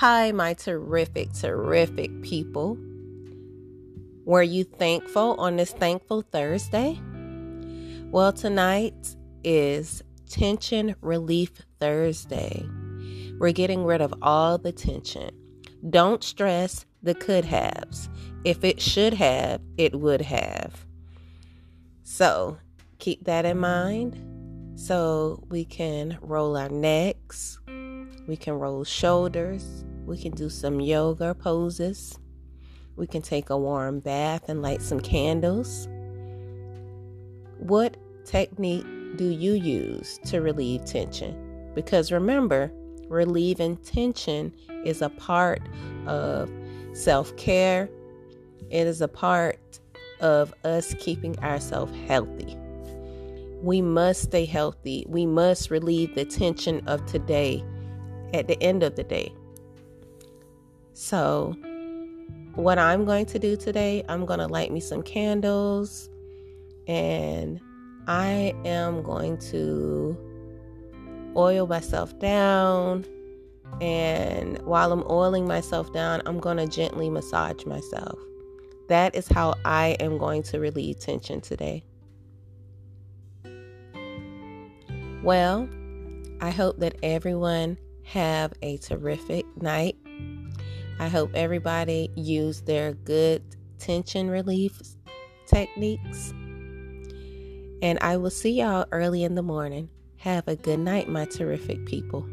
Hi, my terrific, terrific people. Were you thankful on this Thankful Thursday? Well, tonight is Tension Relief Thursday. We're getting rid of all the tension. Don't stress the could haves. If it should have, it would have. So keep that in mind so we can roll our necks, we can roll shoulders, we can do some yoga poses, we can take a warm bath and light some candles. What technique do you use to relieve tension? Because remember, relieving tension is a part of self care, it is a part of us keeping ourselves healthy. We must stay healthy. We must relieve the tension of today at the end of the day. So, what I'm going to do today, I'm going to light me some candles and I am going to oil myself down. And while I'm oiling myself down, I'm going to gently massage myself. That is how I am going to relieve tension today. Well, I hope that everyone have a terrific night. I hope everybody used their good tension relief techniques. And I will see y'all early in the morning. Have a good night, my terrific people.